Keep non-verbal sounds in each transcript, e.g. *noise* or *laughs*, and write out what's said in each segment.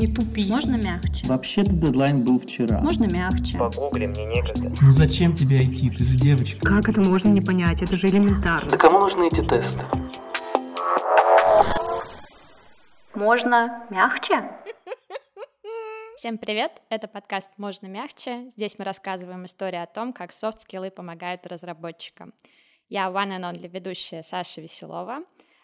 Не тупи. Можно мягче? Вообще-то дедлайн был вчера. Можно мягче? Погугли, мне некогда. Ну зачем тебе идти? Ты же девочка. Как это можно не понять? Это же элементарно. Да кому нужны эти тесты? Можно мягче? Всем привет! Это подкаст «Можно мягче». Здесь мы рассказываем истории о том, как софт-скиллы помогают разработчикам. Я one and only ведущая Саша Веселова,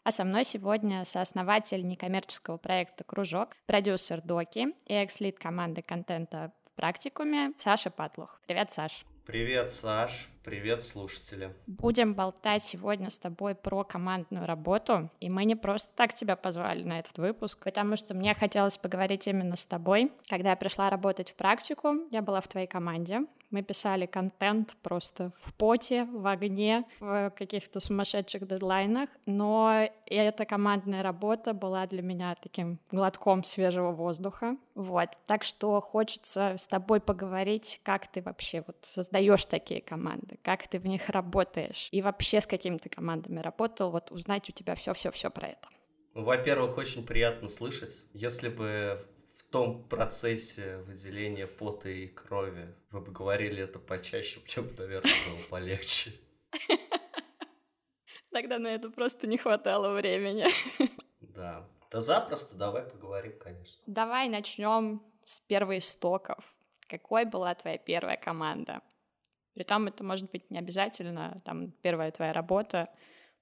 а со мной сегодня сооснователь некоммерческого проекта «Кружок», продюсер Доки и экс-лид команды контента в практикуме Саша Патлух. Привет, Саш! Привет, Саш. Привет, слушатели. Будем болтать сегодня с тобой про командную работу, и мы не просто так тебя позвали на этот выпуск, потому что мне хотелось поговорить именно с тобой. Когда я пришла работать в практику, я была в твоей команде, мы писали контент просто в поте, в огне, в каких-то сумасшедших дедлайнах, но эта командная работа была для меня таким глотком свежего воздуха. Вот, так что хочется с тобой поговорить, как ты вообще вот создаешь такие команды, как ты в них работаешь, и вообще с какими ты командами работал, вот узнать у тебя все-все-все про это. Во-первых, очень приятно слышать. Если бы том процессе выделения пота и крови вы бы говорили это почаще, мне бы, наверное, было полегче. *laughs* Тогда на это просто не хватало времени. *laughs* Да. Да запросто, давай поговорим, конечно. Давай начнем с первоистоков. Какой была твоя первая команда? Притом это может быть не обязательно, там, первая твоя работа,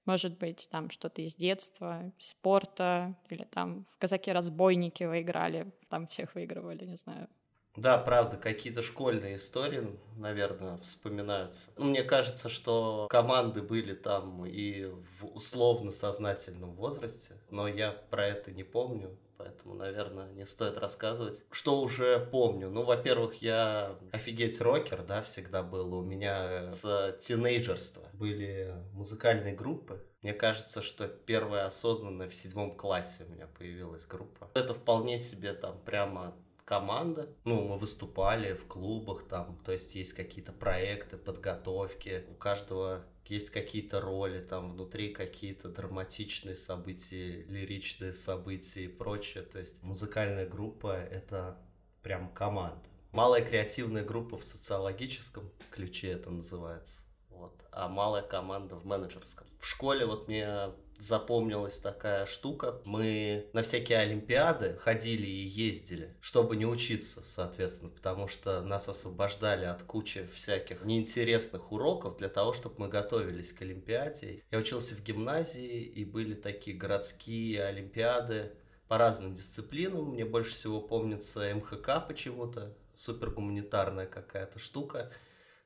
может быть, там что-то из детства, спорта, или там в казаки-разбойники вы играли, там всех выигрывали, не знаю. Да, правда, какие-то школьные истории, наверное, вспоминаются. Ну, мне кажется, что команды были там и в условно-сознательном возрасте, но я про это не помню поэтому, наверное, не стоит рассказывать. Что уже помню? Ну, во-первых, я офигеть рокер, да, всегда был. У меня с тинейджерства были музыкальные группы. Мне кажется, что первая осознанная в седьмом классе у меня появилась группа. Это вполне себе там прямо команда. Ну, мы выступали в клубах там, то есть есть какие-то проекты, подготовки. У каждого есть какие-то роли, там внутри какие-то драматичные события, лиричные события и прочее. То есть музыкальная группа — это прям команда. Малая креативная группа в социологическом ключе это называется. Вот. А малая команда в менеджерском. В школе вот мне запомнилась такая штука. Мы на всякие олимпиады ходили и ездили, чтобы не учиться, соответственно, потому что нас освобождали от кучи всяких неинтересных уроков для того, чтобы мы готовились к олимпиаде. Я учился в гимназии, и были такие городские олимпиады по разным дисциплинам. Мне больше всего помнится МХК почему-то, супер гуманитарная какая-то штука.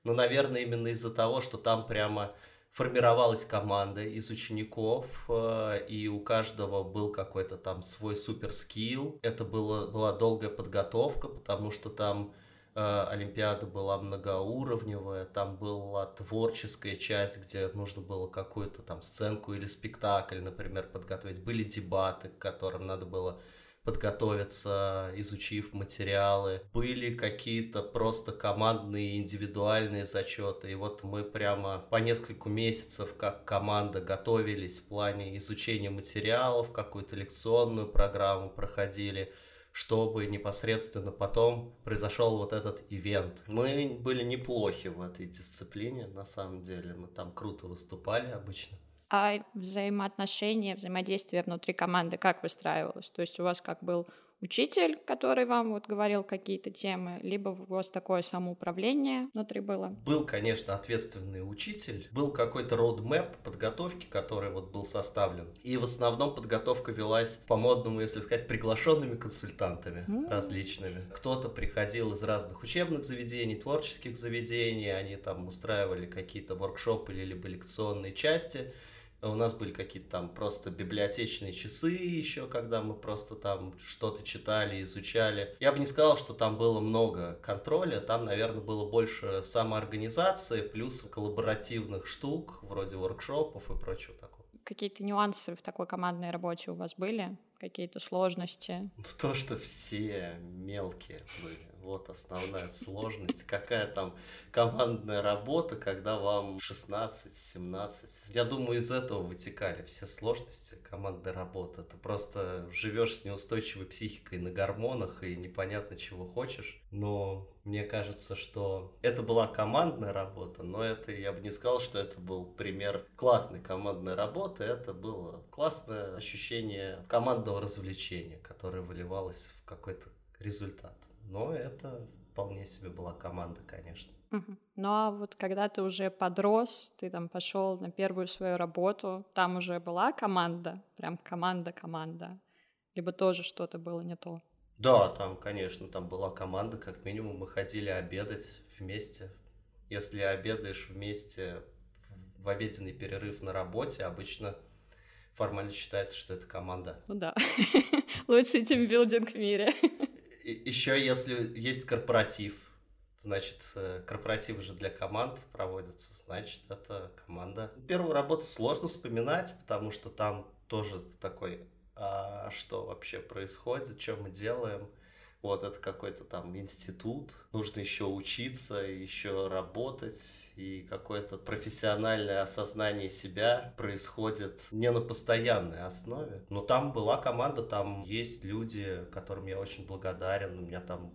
Но, наверное, именно из-за того, что там прямо формировалась команда из учеников, э, и у каждого был какой-то там свой супер скилл. Это было, была долгая подготовка, потому что там э, Олимпиада была многоуровневая, там была творческая часть, где нужно было какую-то там сценку или спектакль, например, подготовить. Были дебаты, к которым надо было подготовиться, изучив материалы. Были какие-то просто командные индивидуальные зачеты. И вот мы прямо по несколько месяцев как команда готовились в плане изучения материалов, какую-то лекционную программу проходили чтобы непосредственно потом произошел вот этот ивент. Мы были неплохи в этой дисциплине, на самом деле. Мы там круто выступали обычно а взаимоотношения, взаимодействие внутри команды как выстраивалось? То есть у вас как был учитель, который вам вот говорил какие-то темы, либо у вас такое самоуправление внутри было? Был, конечно, ответственный учитель, был какой-то роудмэп подготовки, который вот был составлен. И в основном подготовка велась по-модному, если сказать, приглашенными консультантами mm-hmm. различными. Кто-то приходил из разных учебных заведений, творческих заведений, они там устраивали какие-то воркшопы или либо лекционные части, у нас были какие-то там просто библиотечные часы еще, когда мы просто там что-то читали, изучали. Я бы не сказал, что там было много контроля, там, наверное, было больше самоорганизации, плюс коллаборативных штук, вроде воркшопов и прочего такого. Какие-то нюансы в такой командной работе у вас были? какие-то сложности? Ну, то, что все мелкие были. Вот основная сложность. Какая там командная работа, когда вам 16-17. Я думаю, из этого вытекали все сложности командной работы. Ты просто живешь с неустойчивой психикой на гормонах и непонятно чего хочешь. Но мне кажется, что это была командная работа, но это я бы не сказал, что это был пример классной командной работы. Это было классное ощущение командного развлечения, которое выливалось в какой-то результат. Но это вполне себе была команда, конечно. Угу. Ну а вот когда ты уже подрос, ты там пошел на первую свою работу, там уже была команда, прям команда-команда, либо тоже что-то было не то? Да, там, конечно, там была команда, как минимум мы ходили обедать вместе. Если обедаешь вместе в обеденный перерыв на работе, обычно формально считается, что это команда. Ну да, *laughs* лучший тимбилдинг в мире. Еще если есть корпоратив, значит, э, корпоративы же для команд проводятся, значит, это команда. Первую работу сложно вспоминать, потому что там тоже такой, а что вообще происходит, что мы делаем. Вот это какой-то там институт, нужно еще учиться, еще работать, и какое-то профессиональное осознание себя происходит не на постоянной основе. Но там была команда, там есть люди, которым я очень благодарен, у меня там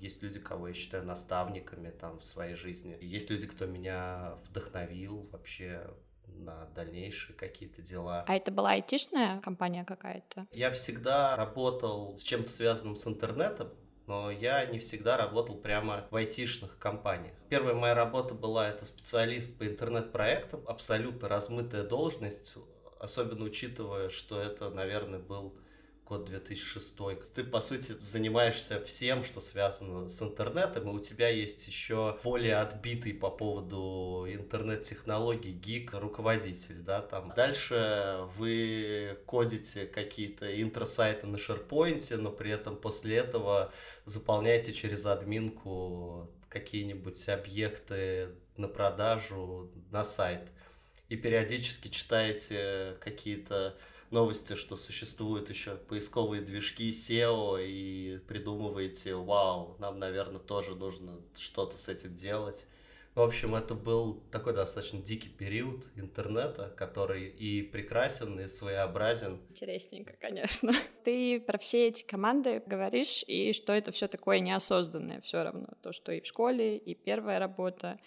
есть люди, кого я считаю наставниками там в своей жизни. Есть люди, кто меня вдохновил вообще на дальнейшие какие-то дела. А это была айтишная компания какая-то? Я всегда работал с чем-то связанным с интернетом, но я не всегда работал прямо в айтишных компаниях. Первая моя работа была это специалист по интернет-проектам, абсолютно размытая должность, особенно учитывая, что это, наверное, был год 2006. Ты, по сути, занимаешься всем, что связано с интернетом, и у тебя есть еще более отбитый по поводу интернет-технологий гик руководитель, да, там. Дальше вы кодите какие-то интросайты на SharePoint, но при этом после этого заполняете через админку какие-нибудь объекты на продажу на сайт. И периодически читаете какие-то новости, что существуют еще поисковые движки SEO, и придумываете, вау, нам, наверное, тоже нужно что-то с этим делать. В общем, это был такой достаточно дикий период интернета, который и прекрасен, и своеобразен. Интересненько, конечно. *laughs* Ты про все эти команды говоришь, и что это все такое неосознанное все равно. То, что и в школе, и первая работа,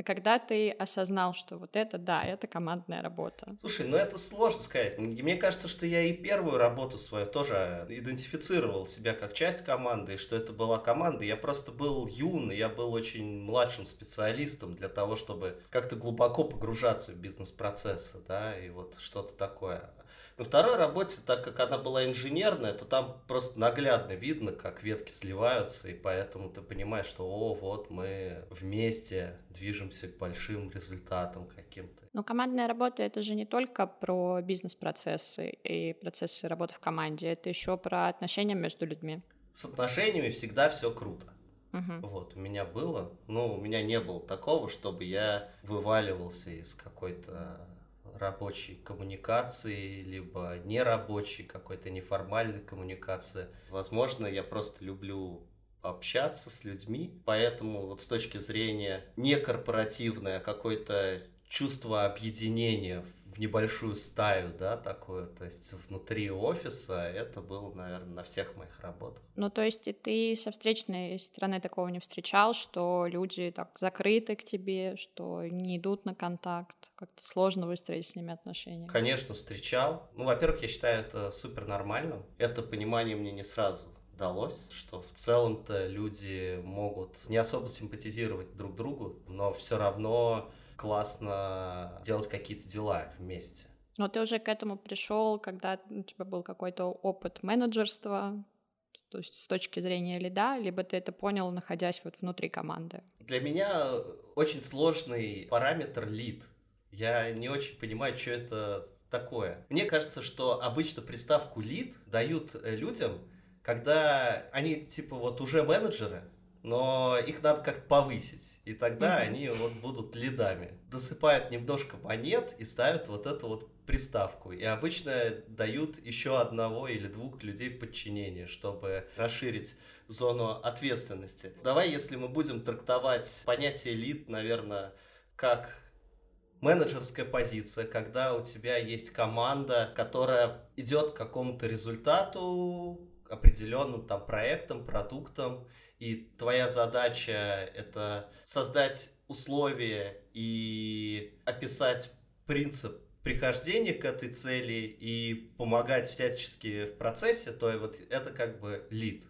а когда ты осознал, что вот это, да, это командная работа? Слушай, ну это сложно сказать. Мне кажется, что я и первую работу свою тоже идентифицировал себя как часть команды, и что это была команда. Я просто был юн, я был очень младшим специалистом для того, чтобы как-то глубоко погружаться в бизнес-процессы, да, и вот что-то такое. На второй работе, так как она была инженерная, то там просто наглядно видно, как ветки сливаются, и поэтому ты понимаешь, что о, вот мы вместе движемся к большим результатам каким-то. Но командная работа это же не только про бизнес-процессы и процессы работы в команде, это еще про отношения между людьми. С отношениями всегда все круто. Угу. Вот, у меня было, ну, у меня не было такого, чтобы я вываливался из какой-то рабочей коммуникации, либо нерабочей, какой-то неформальной коммуникации. Возможно, я просто люблю общаться с людьми, поэтому вот с точки зрения не корпоративное, а какое-то чувство объединения в небольшую стаю, да, такую, то есть внутри офиса, это было, наверное, на всех моих работах. Ну, то есть и ты со встречной стороны такого не встречал, что люди так закрыты к тебе, что не идут на контакт, как-то сложно выстроить с ними отношения? Конечно, встречал. Ну, во-первых, я считаю это супер нормально. Это понимание мне не сразу далось, что в целом-то люди могут не особо симпатизировать друг другу, но все равно классно делать какие-то дела вместе. Но ты уже к этому пришел, когда у тебя был какой-то опыт менеджерства, то есть с точки зрения лида, либо ты это понял, находясь вот внутри команды? Для меня очень сложный параметр лид. Я не очень понимаю, что это такое. Мне кажется, что обычно приставку лид дают людям, когда они типа вот уже менеджеры, но их надо как-то повысить. И тогда mm-hmm. они вот будут лидами. Досыпают немножко монет и ставят вот эту вот приставку. И обычно дают еще одного или двух людей в подчинение, чтобы расширить зону ответственности. Давай, если мы будем трактовать понятие лид, наверное, как менеджерская позиция, когда у тебя есть команда, которая идет к какому-то результату, определенным там проектом, продуктом, и твоя задача это создать условия и описать принцип прихождения к этой цели и помогать всячески в процессе, то вот это как бы лид,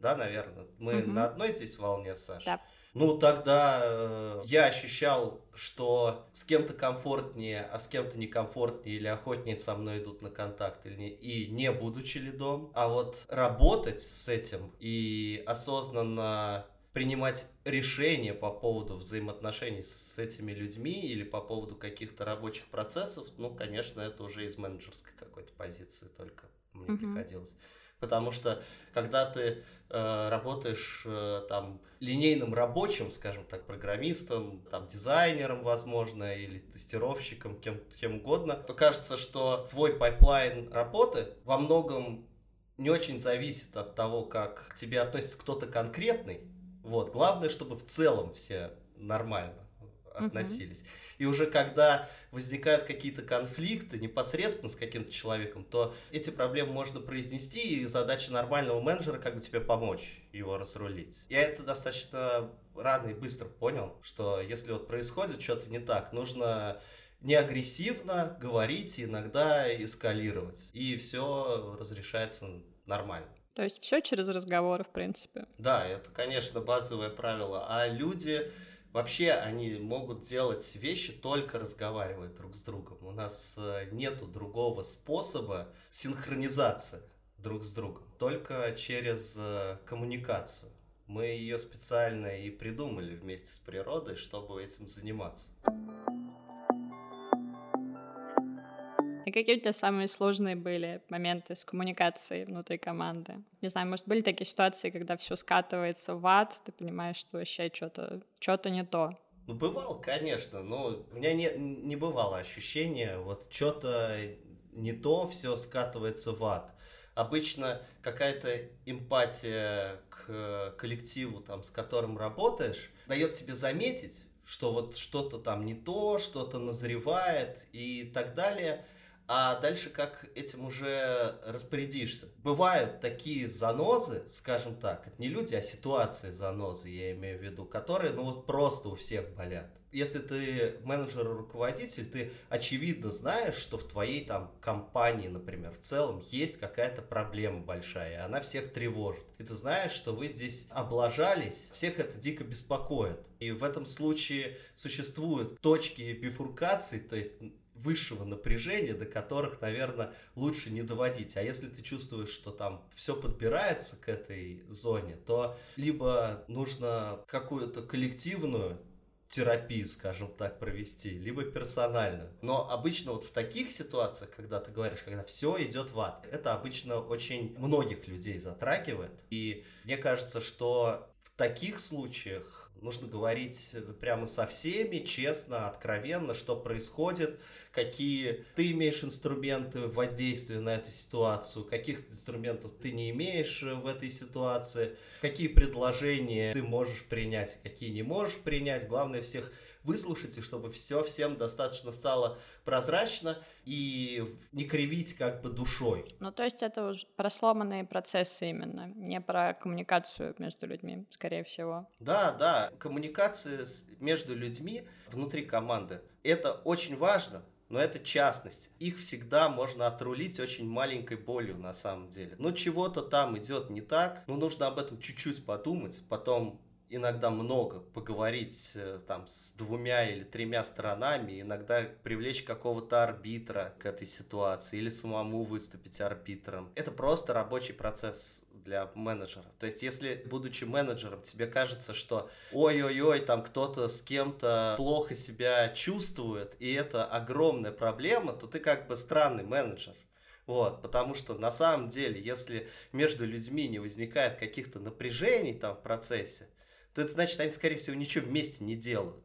да, наверное. Мы угу. на одной здесь волне, Саша. Да. Ну, тогда э, я ощущал, что с кем-то комфортнее, а с кем-то некомфортнее или охотнее со мной идут на контакт, или не, и не будучи лидом. А вот работать с этим и осознанно принимать решения по поводу взаимоотношений с этими людьми или по поводу каких-то рабочих процессов, ну, конечно, это уже из менеджерской какой-то позиции только мне mm-hmm. приходилось. Потому что когда ты э, работаешь э, там линейным рабочим, скажем так, программистом, там дизайнером, возможно, или тестировщиком, кем, кем угодно, то кажется, что твой pipeline работы во многом не очень зависит от того, как к тебе относится кто-то конкретный, вот. Главное, чтобы в целом все нормально относились. Mm-hmm. И уже когда возникают какие-то конфликты непосредственно с каким-то человеком, то эти проблемы можно произнести, и задача нормального менеджера как бы тебе помочь его разрулить. Я это достаточно рано и быстро понял, что если вот происходит что-то не так, нужно не агрессивно говорить, иногда эскалировать. И все разрешается нормально. То есть все через разговоры, в принципе. Да, это, конечно, базовое правило. А люди вообще, они могут делать вещи только разговаривая друг с другом. У нас э, нету другого способа синхронизации друг с другом, только через э, коммуникацию. Мы ее специально и придумали вместе с природой, чтобы этим заниматься. И какие у тебя самые сложные были моменты с коммуникацией внутри команды? Не знаю, может, были такие ситуации, когда все скатывается в ад, ты понимаешь, что вообще что-то что не то? Ну, бывало, конечно, но у меня не, не бывало ощущения, вот что-то не то, все скатывается в ад. Обычно какая-то эмпатия к коллективу, там, с которым работаешь, дает тебе заметить, что вот что-то там не то, что-то назревает и так далее а дальше как этим уже распорядишься. Бывают такие занозы, скажем так, это не люди, а ситуации занозы, я имею в виду, которые, ну вот просто у всех болят. Если ты менеджер руководитель, ты очевидно знаешь, что в твоей там компании, например, в целом есть какая-то проблема большая, и она всех тревожит. И ты знаешь, что вы здесь облажались, всех это дико беспокоит. И в этом случае существуют точки бифуркации, то есть высшего напряжения, до которых, наверное, лучше не доводить. А если ты чувствуешь, что там все подбирается к этой зоне, то либо нужно какую-то коллективную терапию, скажем так, провести, либо персональную. Но обычно вот в таких ситуациях, когда ты говоришь, когда все идет в ад, это обычно очень многих людей затрагивает. И мне кажется, что таких случаях нужно говорить прямо со всеми, честно, откровенно, что происходит, какие ты имеешь инструменты воздействия на эту ситуацию, каких инструментов ты не имеешь в этой ситуации, какие предложения ты можешь принять, какие не можешь принять. Главное всех выслушать, и чтобы все всем достаточно стало прозрачно и не кривить как бы душой. Ну, то есть это уже про сломанные процессы именно, не про коммуникацию между людьми, скорее всего. Да, да, коммуникация между людьми внутри команды. Это очень важно, но это частность. Их всегда можно отрулить очень маленькой болью на самом деле. Ну, чего-то там идет не так, ну, нужно об этом чуть-чуть подумать, потом иногда много поговорить э, там с двумя или тремя сторонами, иногда привлечь какого-то арбитра к этой ситуации или самому выступить арбитром. Это просто рабочий процесс для менеджера. То есть, если, будучи менеджером, тебе кажется, что ой-ой-ой, там кто-то с кем-то плохо себя чувствует, и это огромная проблема, то ты как бы странный менеджер. Вот, потому что на самом деле, если между людьми не возникает каких-то напряжений там в процессе, то это значит, они, скорее всего, ничего вместе не делают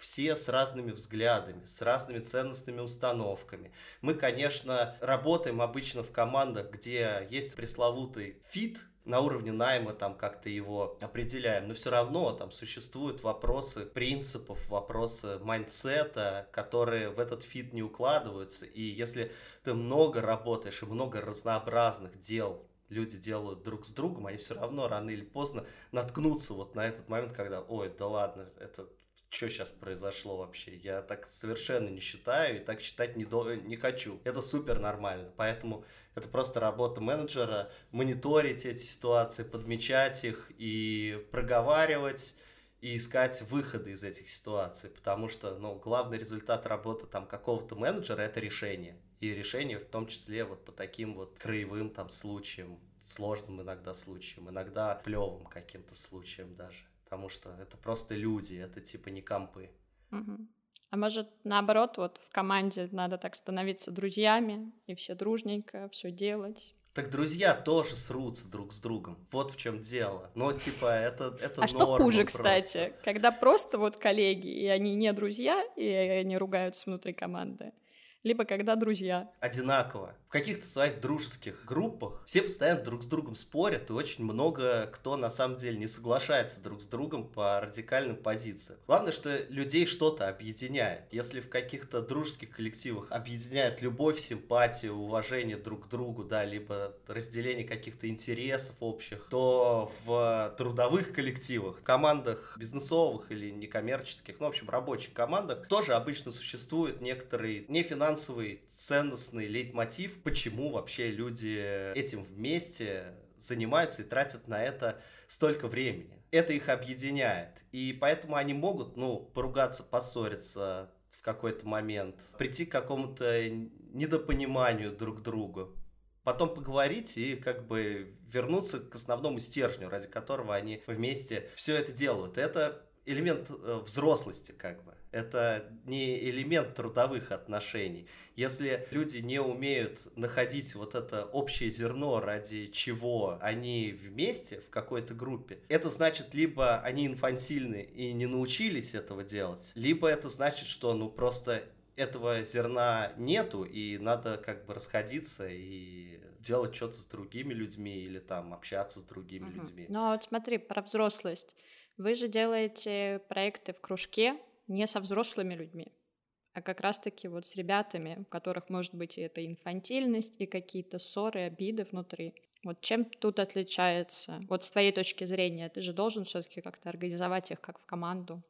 все с разными взглядами, с разными ценностными установками. Мы, конечно, работаем обычно в командах, где есть пресловутый fit, на уровне найма там как-то его определяем, но все равно там существуют вопросы принципов, вопросы майндсета, которые в этот fit не укладываются. И если ты много работаешь и много разнообразных дел люди делают друг с другом, они все равно рано или поздно наткнутся вот на этот момент, когда, ой, да ладно, это что сейчас произошло вообще. Я так совершенно не считаю и так считать не, до... не хочу. Это супер нормально. Поэтому это просто работа менеджера мониторить эти ситуации, подмечать их и проговаривать и искать выходы из этих ситуаций, потому что, ну, главный результат работы там какого-то менеджера это решение. И решение в том числе вот по таким вот краевым там случаям, сложным иногда случаям, иногда плевым каким-то случаям даже потому что это просто люди, это типа не компы. Угу. А может, наоборот, вот в команде надо так становиться друзьями и все дружненько все делать? Так друзья тоже срутся друг с другом. Вот в чем дело. Но типа это это А что хуже, кстати, когда просто вот коллеги и они не друзья и они ругаются внутри команды, либо когда друзья. Одинаково. В каких-то своих дружеских группах все постоянно друг с другом спорят, и очень много кто на самом деле не соглашается друг с другом по радикальным позициям. Главное, что людей что-то объединяет. Если в каких-то дружеских коллективах объединяет любовь, симпатия, уважение друг к другу, да, либо разделение каких-то интересов общих, то в трудовых коллективах, командах бизнесовых или некоммерческих, ну, в общем, рабочих командах тоже обычно существует некоторый нефинансовый финансовый ценностный лейтмотив, почему вообще люди этим вместе занимаются и тратят на это столько времени. Это их объединяет. И поэтому они могут, ну, поругаться, поссориться в какой-то момент, прийти к какому-то недопониманию друг другу, потом поговорить и как бы вернуться к основному стержню, ради которого они вместе все это делают. Это элемент э, взрослости, как бы. Это не элемент трудовых отношений. Если люди не умеют находить вот это общее зерно, ради чего они вместе в какой-то группе, это значит, либо они инфантильны и не научились этого делать, либо это значит, что ну просто этого зерна нету, и надо как бы расходиться и делать что-то с другими людьми или там общаться с другими угу. людьми. Ну а вот смотри, про взрослость. Вы же делаете проекты в кружке не со взрослыми людьми, а как раз-таки вот с ребятами, у которых может быть и эта инфантильность, и какие-то ссоры, обиды внутри. Вот чем тут отличается? Вот с твоей точки зрения, ты же должен все-таки как-то организовать их как в команду.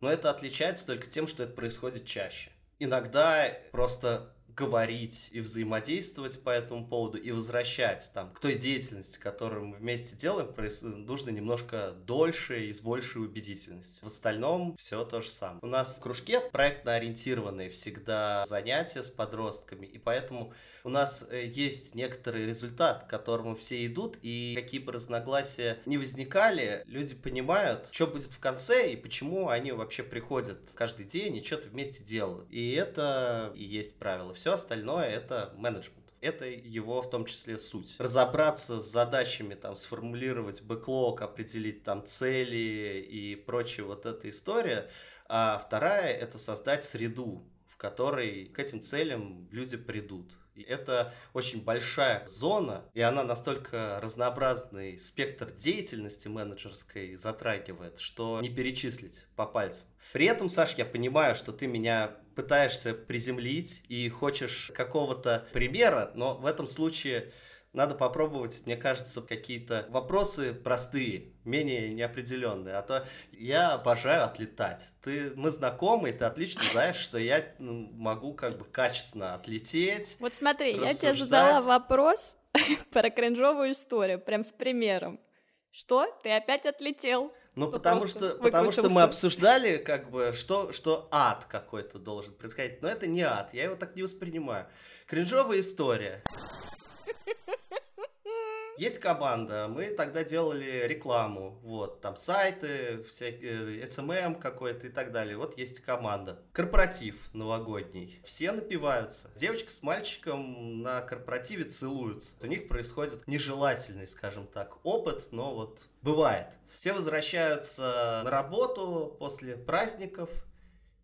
Но это отличается только тем, что это происходит чаще. Иногда просто говорить и взаимодействовать по этому поводу и возвращать там к той деятельности, которую мы вместе делаем, нужно немножко дольше и с большей убедительностью. В остальном все то же самое. У нас в кружке проектно ориентированные всегда занятия с подростками, и поэтому у нас э, есть некоторый результат, к которому все идут, и какие бы разногласия не возникали, люди понимают, что будет в конце и почему они вообще приходят каждый день и что-то вместе делают. И это и есть правило. Все остальное это менеджмент это его в том числе суть. Разобраться с задачами, там, сформулировать бэклог, определить там цели и прочая вот эта история. А вторая — это создать среду, в которой к этим целям люди придут. И это очень большая зона, и она настолько разнообразный спектр деятельности менеджерской затрагивает, что не перечислить по пальцам. При этом, Саш, я понимаю, что ты меня пытаешься приземлить и хочешь какого-то примера, но в этом случае надо попробовать, мне кажется, какие-то вопросы простые, менее неопределенные. А то я обожаю отлетать. Ты, мы знакомы, ты отлично знаешь, что я ну, могу как бы качественно отлететь. Вот смотри, я тебе задала вопрос *laughs* про кринжовую историю, прям с примером. Что? Ты опять отлетел? Ну, потому что, потому что мы обсуждали, как бы, что, что ад какой-то должен происходить. Но это не ад, я его так не воспринимаю. Кринжовая история. Есть команда, мы тогда делали рекламу, вот, там сайты, всякие, SMM эм эм какой-то и так далее. Вот есть команда. Корпоратив новогодний. Все напиваются. Девочка с мальчиком на корпоративе целуются. У них происходит нежелательный, скажем так, опыт, но вот бывает. Все возвращаются на работу после праздников,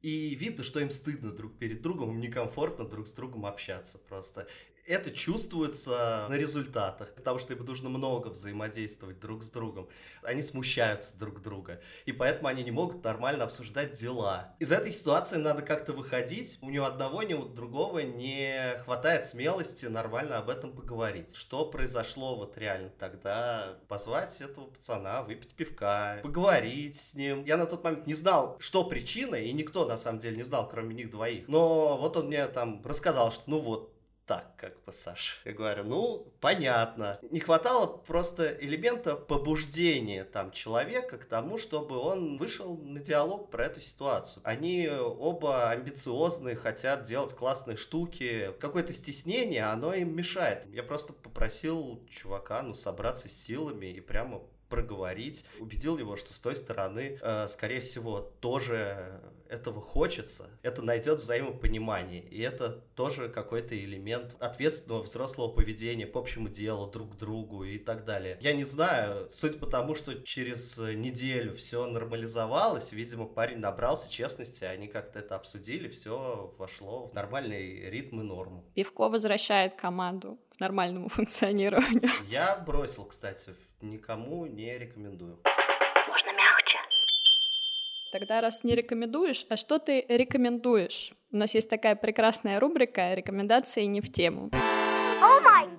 и видно, что им стыдно друг перед другом, им некомфортно друг с другом общаться просто это чувствуется на результатах, потому что им нужно много взаимодействовать друг с другом. Они смущаются друг друга, и поэтому они не могут нормально обсуждать дела. Из этой ситуации надо как-то выходить. У него одного, ни у другого не хватает смелости нормально об этом поговорить. Что произошло вот реально тогда? Позвать этого пацана, выпить пивка, поговорить с ним. Я на тот момент не знал, что причина, и никто на самом деле не знал, кроме них двоих. Но вот он мне там рассказал, что ну вот, так, как пассаж. Я говорю, ну, понятно. Не хватало просто элемента побуждения там человека к тому, чтобы он вышел на диалог про эту ситуацию. Они оба амбициозные, хотят делать классные штуки. Какое-то стеснение, оно им мешает. Я просто попросил чувака, ну, собраться с силами и прямо проговорить, убедил его, что с той стороны, э, скорее всего, тоже этого хочется, это найдет взаимопонимание, и это тоже какой-то элемент ответственного взрослого поведения к общему делу, друг к другу и так далее. Я не знаю, суть потому, что через неделю все нормализовалось, видимо, парень набрался честности, они как-то это обсудили, все вошло в нормальный ритм и норму. Пивко возвращает команду к нормальному *laughs* функционированию. Я бросил, кстати, никому не рекомендую. Тогда раз не рекомендуешь, а что ты рекомендуешь? У нас есть такая прекрасная рубрика «Рекомендации не в тему».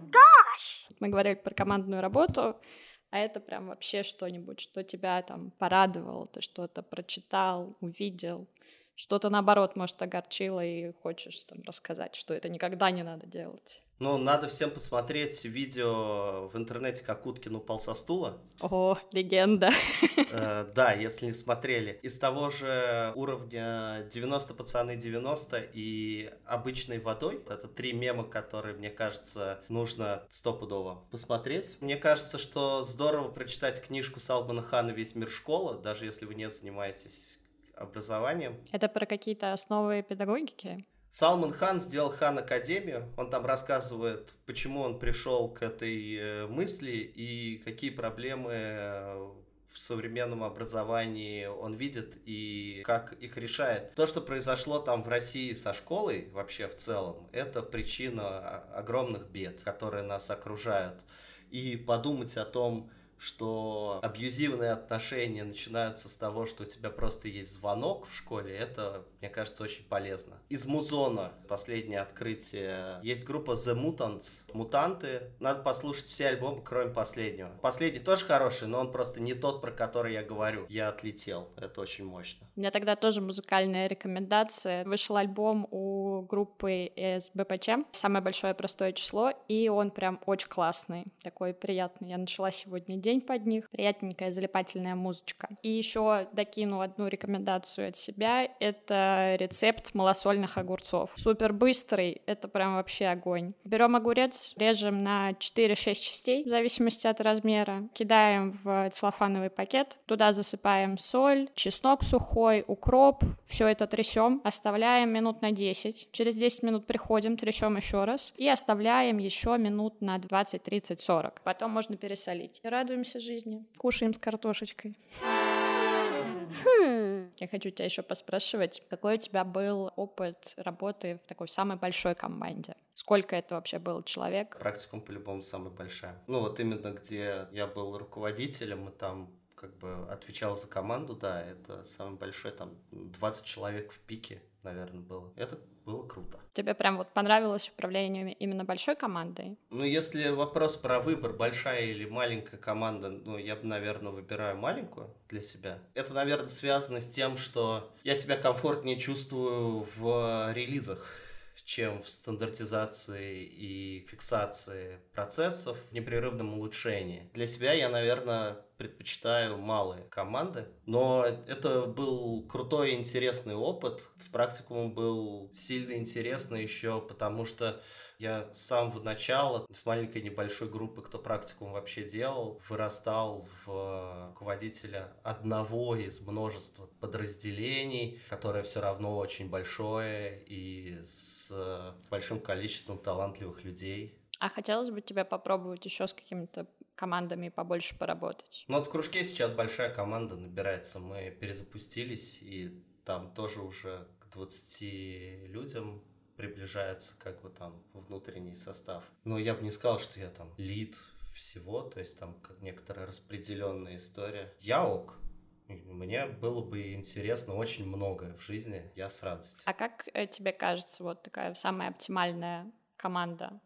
Гаш! Мы говорили про командную работу, а это прям вообще что-нибудь, что тебя там порадовало, ты что-то прочитал, увидел, что-то наоборот, может, огорчило и хочешь там рассказать, что это никогда не надо делать. Ну, надо всем посмотреть видео в интернете, как Уткин упал со стула. О, легенда. *laughs* Э, да, если не смотрели. Из того же уровня 90 пацаны 90 и обычной водой. Это три мема, которые, мне кажется, нужно стопудово посмотреть. Мне кажется, что здорово прочитать книжку Салмана Хана «Весь мир школа», даже если вы не занимаетесь образованием. Это про какие-то основы педагогики? Салман Хан сделал Хан Академию. Он там рассказывает, почему он пришел к этой э, мысли и какие проблемы э, в современном образовании он видит и как их решает. То, что произошло там в России со школой вообще в целом, это причина огромных бед, которые нас окружают. И подумать о том, что абьюзивные отношения начинаются с того, что у тебя просто есть звонок в школе, это, мне кажется, очень полезно. Из Музона последнее открытие. Есть группа The Mutants, Мутанты. Надо послушать все альбомы, кроме последнего. Последний тоже хороший, но он просто не тот, про который я говорю. Я отлетел. Это очень мощно. У меня тогда тоже музыкальная рекомендация. Вышел альбом у группы СБПЧ «Самое большое простое число», и он прям очень классный, такой приятный. Я начала сегодня день под них. Приятненькая залипательная музычка. И еще докину одну рекомендацию от себя. Это рецепт малосольных огурцов. Супер быстрый, это прям вообще огонь. Берем огурец, режем на 4-6 частей, в зависимости от размера. Кидаем в целлофановый пакет. Туда засыпаем соль, чеснок сухой, укроп. Все это трясем, оставляем минут на 10. Через 10 минут приходим, трясем еще раз. И оставляем еще минут на 20, 30, 40. Потом можно пересолить. Радуемся жизни, кушаем с картошечкой. Хм. Я хочу тебя еще поспрашивать, какой у тебя был опыт работы в такой самой большой команде? Сколько это вообще был человек? Практикум по-любому самая большая. Ну вот именно где я был руководителем, и там как бы отвечал за команду, да, это самый большой, там 20 человек в пике, наверное, было. Это было круто. Тебе прям вот понравилось управление именно большой командой? Ну, если вопрос про выбор, большая или маленькая команда, ну, я бы, наверное, выбираю маленькую для себя. Это, наверное, связано с тем, что я себя комфортнее чувствую в релизах чем в стандартизации и фиксации процессов, в непрерывном улучшении. Для себя я, наверное, предпочитаю малые команды, но это был крутой и интересный опыт. С практикумом был сильно интересный еще, потому что я с самого начала, с маленькой небольшой группы, кто практикум вообще делал, вырастал в руководителя одного из множества подразделений, которое все равно очень большое и с большим количеством талантливых людей. А хотелось бы тебя попробовать еще с какими-то командами побольше поработать? Ну вот в кружке сейчас большая команда набирается. Мы перезапустились, и там тоже уже к 20 людям приближается как бы там внутренний состав. Но я бы не сказал, что я там лид всего, то есть там как некоторая распределенная история. Я ок, мне было бы интересно очень многое в жизни, я с радостью. А как э, тебе кажется вот такая самая оптимальная команда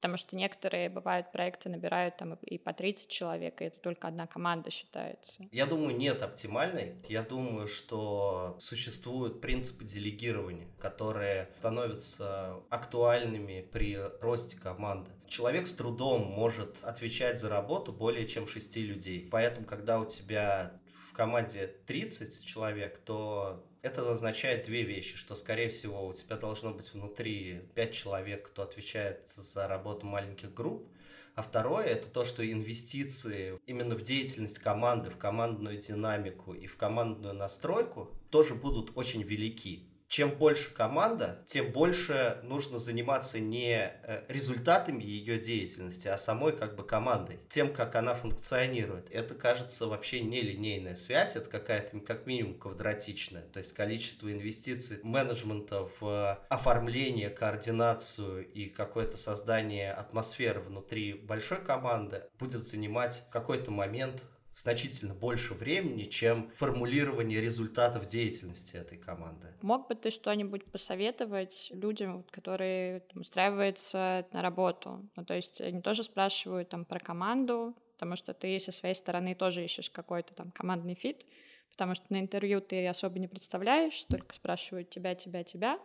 Потому что некоторые, бывают, проекты набирают там и по 30 человек, и это только одна команда считается. Я думаю, нет оптимальной. Я думаю, что существуют принципы делегирования, которые становятся актуальными при росте команды. Человек с трудом может отвечать за работу более чем 6 людей. Поэтому, когда у тебя команде 30 человек, то это означает две вещи, что, скорее всего, у тебя должно быть внутри пять человек, кто отвечает за работу маленьких групп, а второе – это то, что инвестиции именно в деятельность команды, в командную динамику и в командную настройку тоже будут очень велики чем больше команда, тем больше нужно заниматься не э, результатами ее деятельности, а самой как бы командой, тем, как она функционирует. Это, кажется, вообще не линейная связь, это какая-то как минимум квадратичная. То есть количество инвестиций менеджмента в оформление, координацию и какое-то создание атмосферы внутри большой команды будет занимать в какой-то момент значительно больше времени, чем формулирование результатов деятельности этой команды. Мог бы ты что-нибудь посоветовать людям, которые там, устраиваются на работу? Ну, то есть они тоже спрашивают там про команду, потому что ты со своей стороны тоже ищешь какой-то там командный фит, потому что на интервью ты особо не представляешь, только спрашивают тебя, тебя, тебя,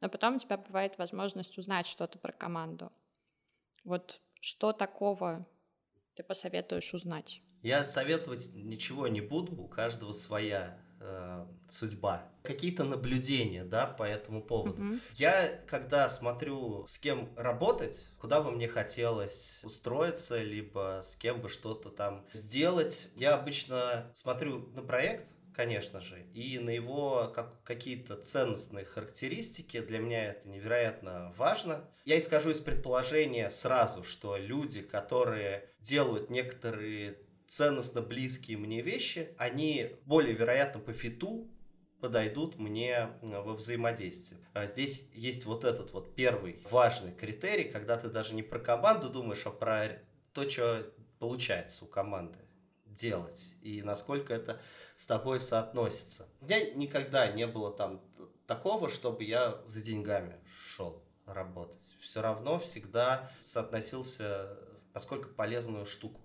но потом у тебя бывает возможность узнать что-то про команду. Вот что такого ты посоветуешь узнать? Я советовать ничего не буду, у каждого своя э, судьба. Какие-то наблюдения, да, по этому поводу. Mm-hmm. Я, когда смотрю, с кем работать, куда бы мне хотелось устроиться, либо с кем бы что-то там сделать, я обычно смотрю на проект, конечно же, и на его как, какие-то ценностные характеристики. Для меня это невероятно важно. Я исхожу из предположения сразу, что люди, которые делают некоторые ценностно близкие мне вещи, они более вероятно по фиту подойдут мне во взаимодействии. А здесь есть вот этот вот первый важный критерий, когда ты даже не про команду думаешь, а про то, что получается у команды делать и насколько это с тобой соотносится. У меня никогда не было там такого, чтобы я за деньгами шел работать. Все равно всегда соотносился, насколько полезную штуку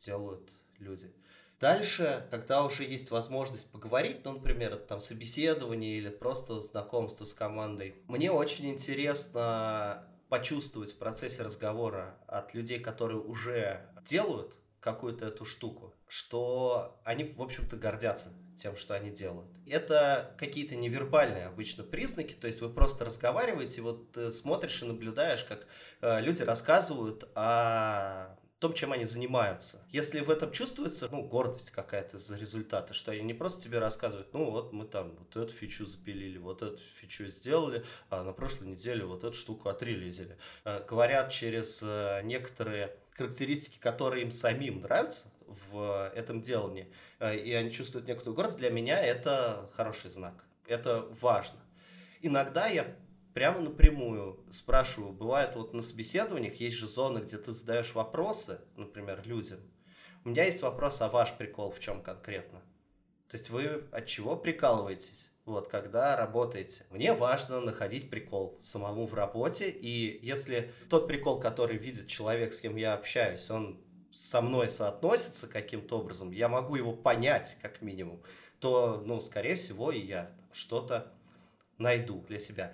делают люди. Дальше, когда уже есть возможность поговорить, ну, например, там собеседование или просто знакомство с командой, мне очень интересно почувствовать в процессе разговора от людей, которые уже делают какую-то эту штуку, что они, в общем-то, гордятся тем, что они делают. Это какие-то невербальные обычно признаки, то есть вы просто разговариваете, вот смотришь и наблюдаешь, как э, люди рассказывают о том, чем они занимаются. Если в этом чувствуется, ну, гордость какая-то за результаты, что они не просто тебе рассказывают, ну, вот мы там вот эту фичу запилили, вот эту фичу сделали, а на прошлой неделе вот эту штуку отрелизили. А, говорят через э, некоторые характеристики, которые им самим нравятся в этом делании, э, и они чувствуют некоторую гордость, для меня это хороший знак. Это важно. Иногда я прямо напрямую спрашиваю. Бывает вот на собеседованиях есть же зоны, где ты задаешь вопросы, например, людям. У меня есть вопрос, а ваш прикол в чем конкретно? То есть вы от чего прикалываетесь? Вот, когда работаете. Мне важно находить прикол самому в работе, и если тот прикол, который видит человек, с кем я общаюсь, он со мной соотносится каким-то образом, я могу его понять как минимум, то, ну, скорее всего, и я что-то найду для себя.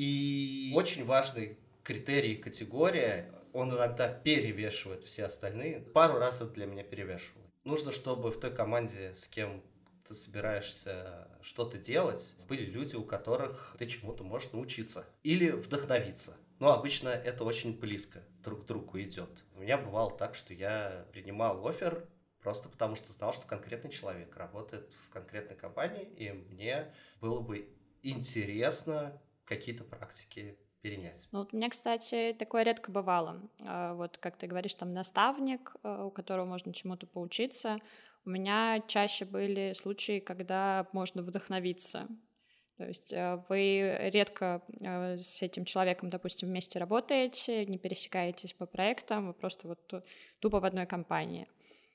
И очень важный критерий категория, он иногда перевешивает все остальные. Пару раз это для меня перевешивало. Нужно, чтобы в той команде, с кем ты собираешься что-то делать, были люди, у которых ты чему-то можешь научиться или вдохновиться. Но обычно это очень близко друг к другу идет. У меня бывало так, что я принимал офер просто потому, что знал, что конкретный человек работает в конкретной компании, и мне было бы интересно какие-то практики перенять. Ну, вот у меня, кстати, такое редко бывало. А, вот, как ты говоришь, там наставник, а, у которого можно чему-то поучиться. У меня чаще были случаи, когда можно вдохновиться. То есть а, вы редко с этим человеком, допустим, вместе работаете, не пересекаетесь по проектам, вы просто вот тупо в одной компании.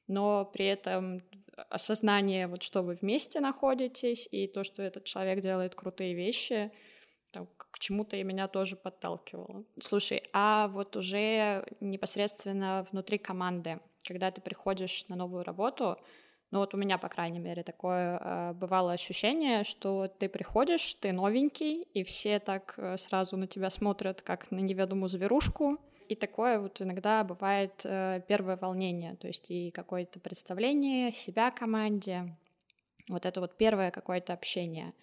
Но при этом осознание, вот что вы вместе находитесь, и то, что этот человек делает крутые вещи — к чему-то и меня тоже подталкивало. Слушай, а вот уже непосредственно внутри команды, когда ты приходишь на новую работу, ну вот у меня, по крайней мере, такое э, бывало ощущение, что ты приходишь, ты новенький, и все так э, сразу на тебя смотрят, как на неведомую зверушку. И такое вот иногда бывает э, первое волнение, то есть и какое-то представление себя команде, вот это вот первое какое-то общение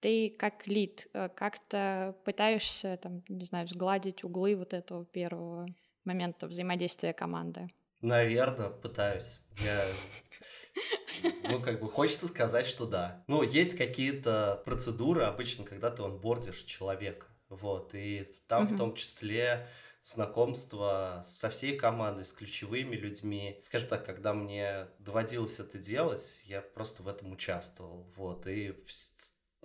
ты как лид э, как-то пытаешься, там, не знаю, сгладить углы вот этого первого момента взаимодействия команды? Наверное, пытаюсь. Я ну, как бы хочется сказать, что да. Ну, есть какие-то процедуры обычно, когда ты онбордишь человека. Вот, и там в том числе знакомство со всей командой, с ключевыми людьми. Скажем так, когда мне доводилось это делать, я просто в этом участвовал. Вот, и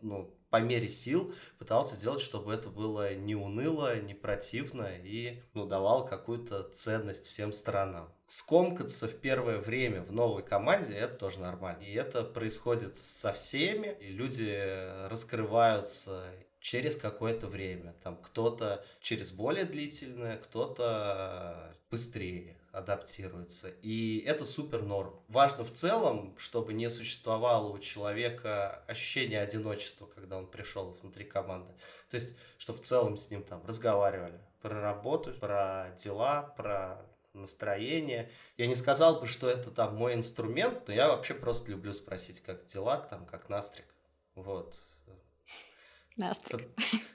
ну, по мере сил пытался сделать, чтобы это было не уныло, не противно и ну, давал какую-то ценность всем сторонам. Скомкаться в первое время в новой команде это тоже нормально. И это происходит со всеми, и люди раскрываются через какое-то время. Там кто-то через более длительное, кто-то быстрее адаптируется. И это супер норм. Важно в целом, чтобы не существовало у человека ощущения одиночества, когда он пришел внутри команды. То есть, чтобы в целом с ним там разговаривали про работу, про дела, про настроение. Я не сказал бы, что это там мой инструмент, но я вообще просто люблю спросить, как дела, там, как настрик. Вот. Настрик.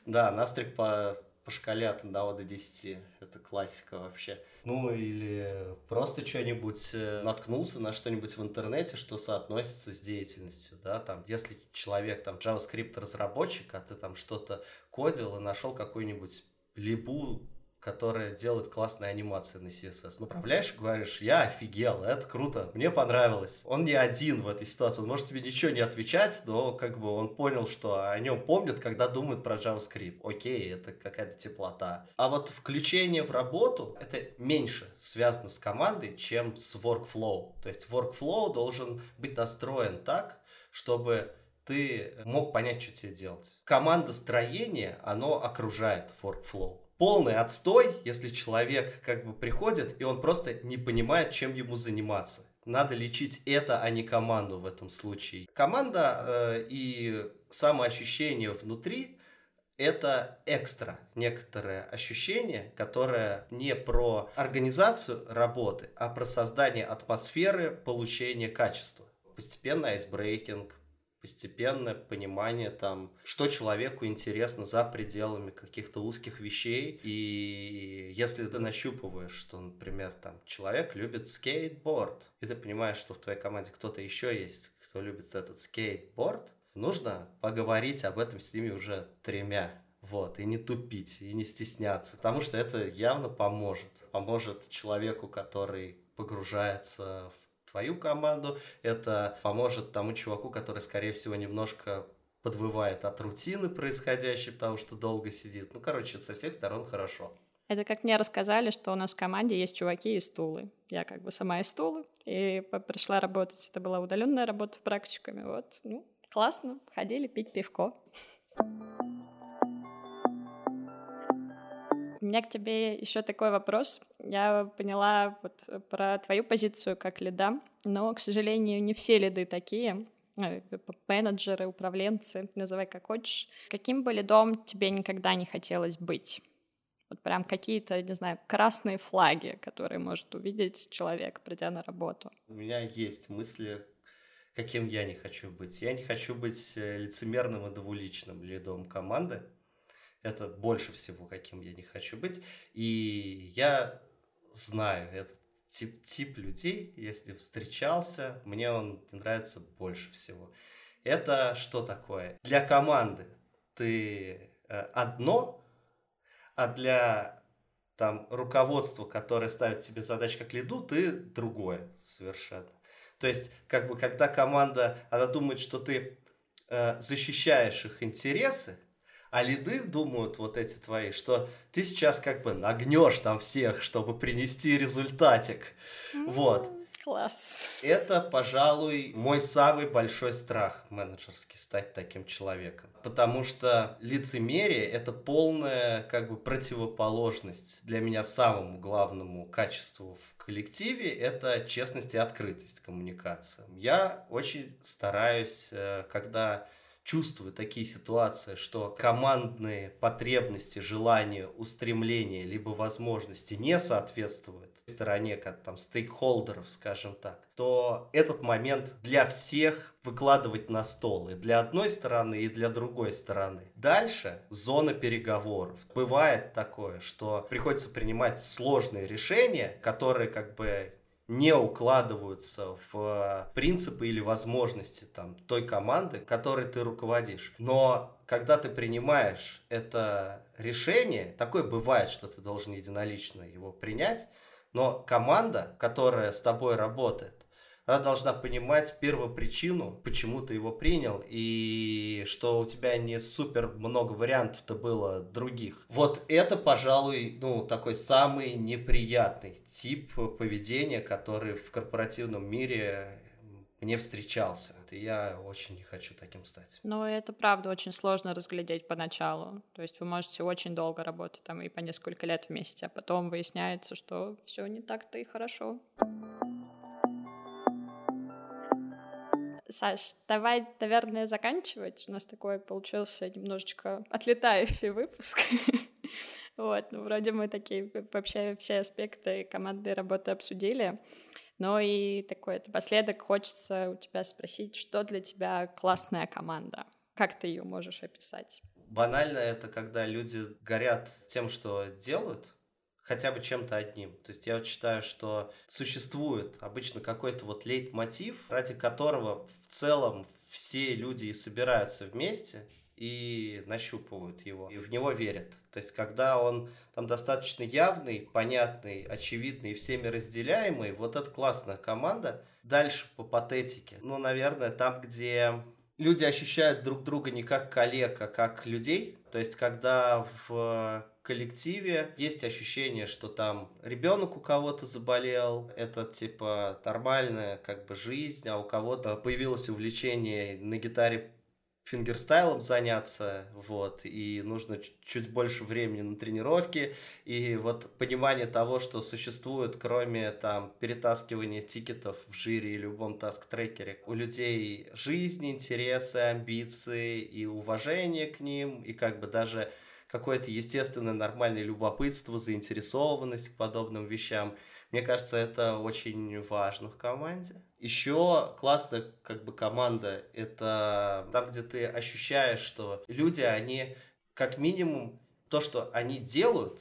Да, настрик по по шкале от 1 до 10. Это классика вообще. Ну или просто что-нибудь э, наткнулся на что-нибудь в интернете, что соотносится с деятельностью, да, там, если человек там JavaScript разработчик, а ты там что-то кодил и нашел какую-нибудь либу которая делает классные анимации на CSS. Ну, управляешь и говоришь, я офигел, это круто, мне понравилось. Он не один в этой ситуации, он может тебе ничего не отвечать, но как бы он понял, что о нем помнят, когда думают про JavaScript. Окей, это какая-то теплота. А вот включение в работу, это меньше связано с командой, чем с workflow. То есть workflow должен быть настроен так, чтобы ты мог понять, что тебе делать. Команда строения, оно окружает workflow полный отстой, если человек как бы приходит, и он просто не понимает, чем ему заниматься. Надо лечить это, а не команду в этом случае. Команда э, и самоощущение внутри это экстра некоторое ощущение, которое не про организацию работы, а про создание атмосферы получения качества. Постепенно айсбрейкинг, постепенное понимание там, что человеку интересно за пределами каких-то узких вещей. И если ты нащупываешь, что, например, там человек любит скейтборд, и ты понимаешь, что в твоей команде кто-то еще есть, кто любит этот скейтборд, нужно поговорить об этом с ними уже тремя. Вот, и не тупить, и не стесняться, потому что это явно поможет. Поможет человеку, который погружается в твою команду, это поможет тому чуваку, который, скорее всего, немножко подвывает от рутины происходящей, потому что долго сидит. Ну, короче, со всех сторон хорошо. Это как мне рассказали, что у нас в команде есть чуваки и стулы. Я как бы сама из стулы, и пришла работать. Это была удаленная работа практиками. Вот, ну, классно. Ходили пить пивко. У меня к тебе еще такой вопрос. Я поняла вот про твою позицию как лида, но, к сожалению, не все лиды такие э, менеджеры, управленцы, называй как хочешь. Каким бы лидом тебе никогда не хотелось быть? Вот прям какие-то, не знаю, красные флаги, которые может увидеть человек, придя на работу. У меня есть мысли, каким я не хочу быть. Я не хочу быть э, лицемерным и двуличным лидом команды. Это больше всего, каким я не хочу быть. И я знаю этот тип, тип людей, если встречался, мне он нравится больше всего. Это что такое? Для команды ты э, одно, а для там руководства, которое ставит тебе задачи как лиду, ты другое совершенно. То есть, как бы, когда команда, она думает, что ты э, защищаешь их интересы, а лиды думают вот эти твои, что ты сейчас как бы нагнешь там всех, чтобы принести результатик. Вот. Класс. Это, пожалуй, мой самый большой страх менеджерский стать таким человеком. Потому что лицемерие — это полная как бы противоположность для меня самому главному качеству в коллективе — это честность и открытость коммуникации. Я очень стараюсь, э, когда чувствую такие ситуации, что командные потребности, желания, устремления, либо возможности не соответствуют стороне, как там стейкхолдеров, скажем так, то этот момент для всех выкладывать на стол и для одной стороны, и для другой стороны. Дальше зона переговоров. Бывает такое, что приходится принимать сложные решения, которые как бы не укладываются в принципы или возможности там, той команды, которой ты руководишь. Но когда ты принимаешь это решение, такое бывает, что ты должен единолично его принять, но команда, которая с тобой работает, она должна понимать первую причину, почему ты его принял, и что у тебя не супер много вариантов-то было других. Вот это, пожалуй, ну, такой самый неприятный тип поведения, который в корпоративном мире мне встречался. И я очень не хочу таким стать. Ну, это правда очень сложно разглядеть поначалу. То есть вы можете очень долго работать там и по несколько лет вместе, а потом выясняется, что все не так-то и хорошо. Саш, давай, наверное, заканчивать. У нас такой получился немножечко отлетающий выпуск. *laughs* Вот, ну, вроде мы такие вообще все аспекты командной работы обсудили. Но и такой напоследок хочется у тебя спросить, что для тебя классная команда? Как ты ее можешь описать? Банально это когда люди горят тем, что делают, хотя бы чем-то одним. То есть я вот считаю, что существует обычно какой-то вот лейтмотив, ради которого в целом все люди и собираются вместе и нащупывают его, и в него верят. То есть, когда он там достаточно явный, понятный, очевидный и всеми разделяемый, вот это классная команда. Дальше по патетике. Ну, наверное, там, где люди ощущают друг друга не как коллег, а как людей. То есть, когда в коллективе. Есть ощущение, что там ребенок у кого-то заболел, это типа нормальная как бы жизнь, а у кого-то появилось увлечение на гитаре фингерстайлом заняться, вот, и нужно чуть больше времени на тренировки, и вот понимание того, что существует, кроме там перетаскивания тикетов в жире или любом таск-трекере, у людей жизнь, интересы, амбиции и уважение к ним, и как бы даже какое-то естественное нормальное любопытство, заинтересованность к подобным вещам. Мне кажется, это очень важно в команде. Еще классная как бы команда — это там, где ты ощущаешь, что люди, они как минимум то, что они делают,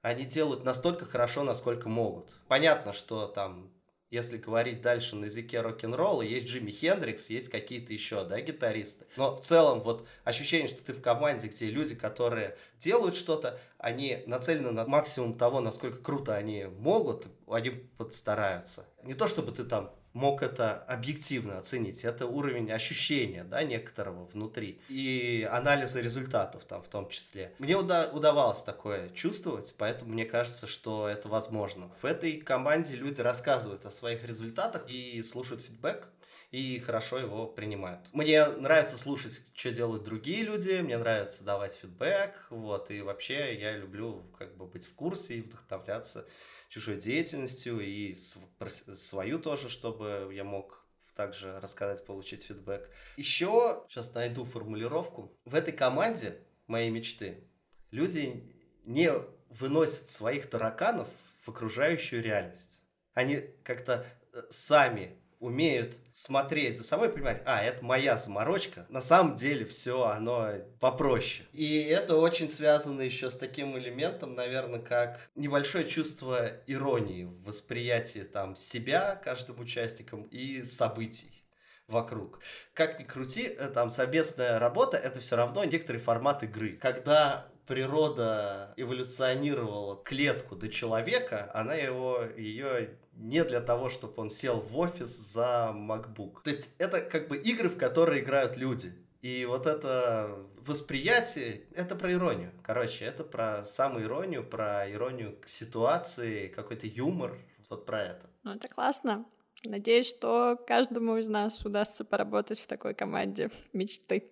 они делают настолько хорошо, насколько могут. Понятно, что там если говорить дальше на языке рок-н-ролла, есть Джимми Хендрикс, есть какие-то еще, да, гитаристы. Но в целом вот ощущение, что ты в команде, где люди, которые делают что-то, они нацелены на максимум того, насколько круто они могут, они подстараются. Не то, чтобы ты там мог это объективно оценить. Это уровень ощущения, да, некоторого внутри. И анализа результатов там в том числе. Мне уда- удавалось такое чувствовать, поэтому мне кажется, что это возможно. В этой команде люди рассказывают о своих результатах и слушают фидбэк, и хорошо его принимают. Мне нравится слушать, что делают другие люди, мне нравится давать фидбэк, вот, и вообще я люблю как бы быть в курсе и вдохновляться чужой деятельностью и свою тоже, чтобы я мог также рассказать, получить фидбэк. Еще, сейчас найду формулировку. В этой команде моей мечты люди не выносят своих тараканов в окружающую реальность. Они как-то э, сами умеют смотреть за собой и понимать, а, это моя заморочка. На самом деле все оно попроще. И это очень связано еще с таким элементом, наверное, как небольшое чувство иронии в восприятии там себя каждым участником и событий вокруг. Как ни крути, э, там совместная работа это все равно некоторый формат игры. Когда природа эволюционировала клетку до человека, она его, ее не для того, чтобы он сел в офис за MacBook. То есть это как бы игры, в которые играют люди. И вот это восприятие, это про иронию. Короче, это про самоиронию, про иронию к ситуации, какой-то юмор, вот про это. Ну, это классно. Надеюсь, что каждому из нас удастся поработать в такой команде мечты.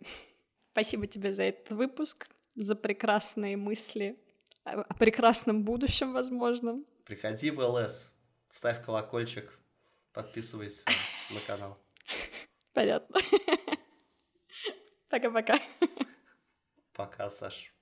Спасибо тебе за этот выпуск, за прекрасные мысли о прекрасном будущем, возможно. Приходи в ЛС, ставь колокольчик, подписывайся на канал. Понятно. *laughs* Пока-пока. Пока, Саш.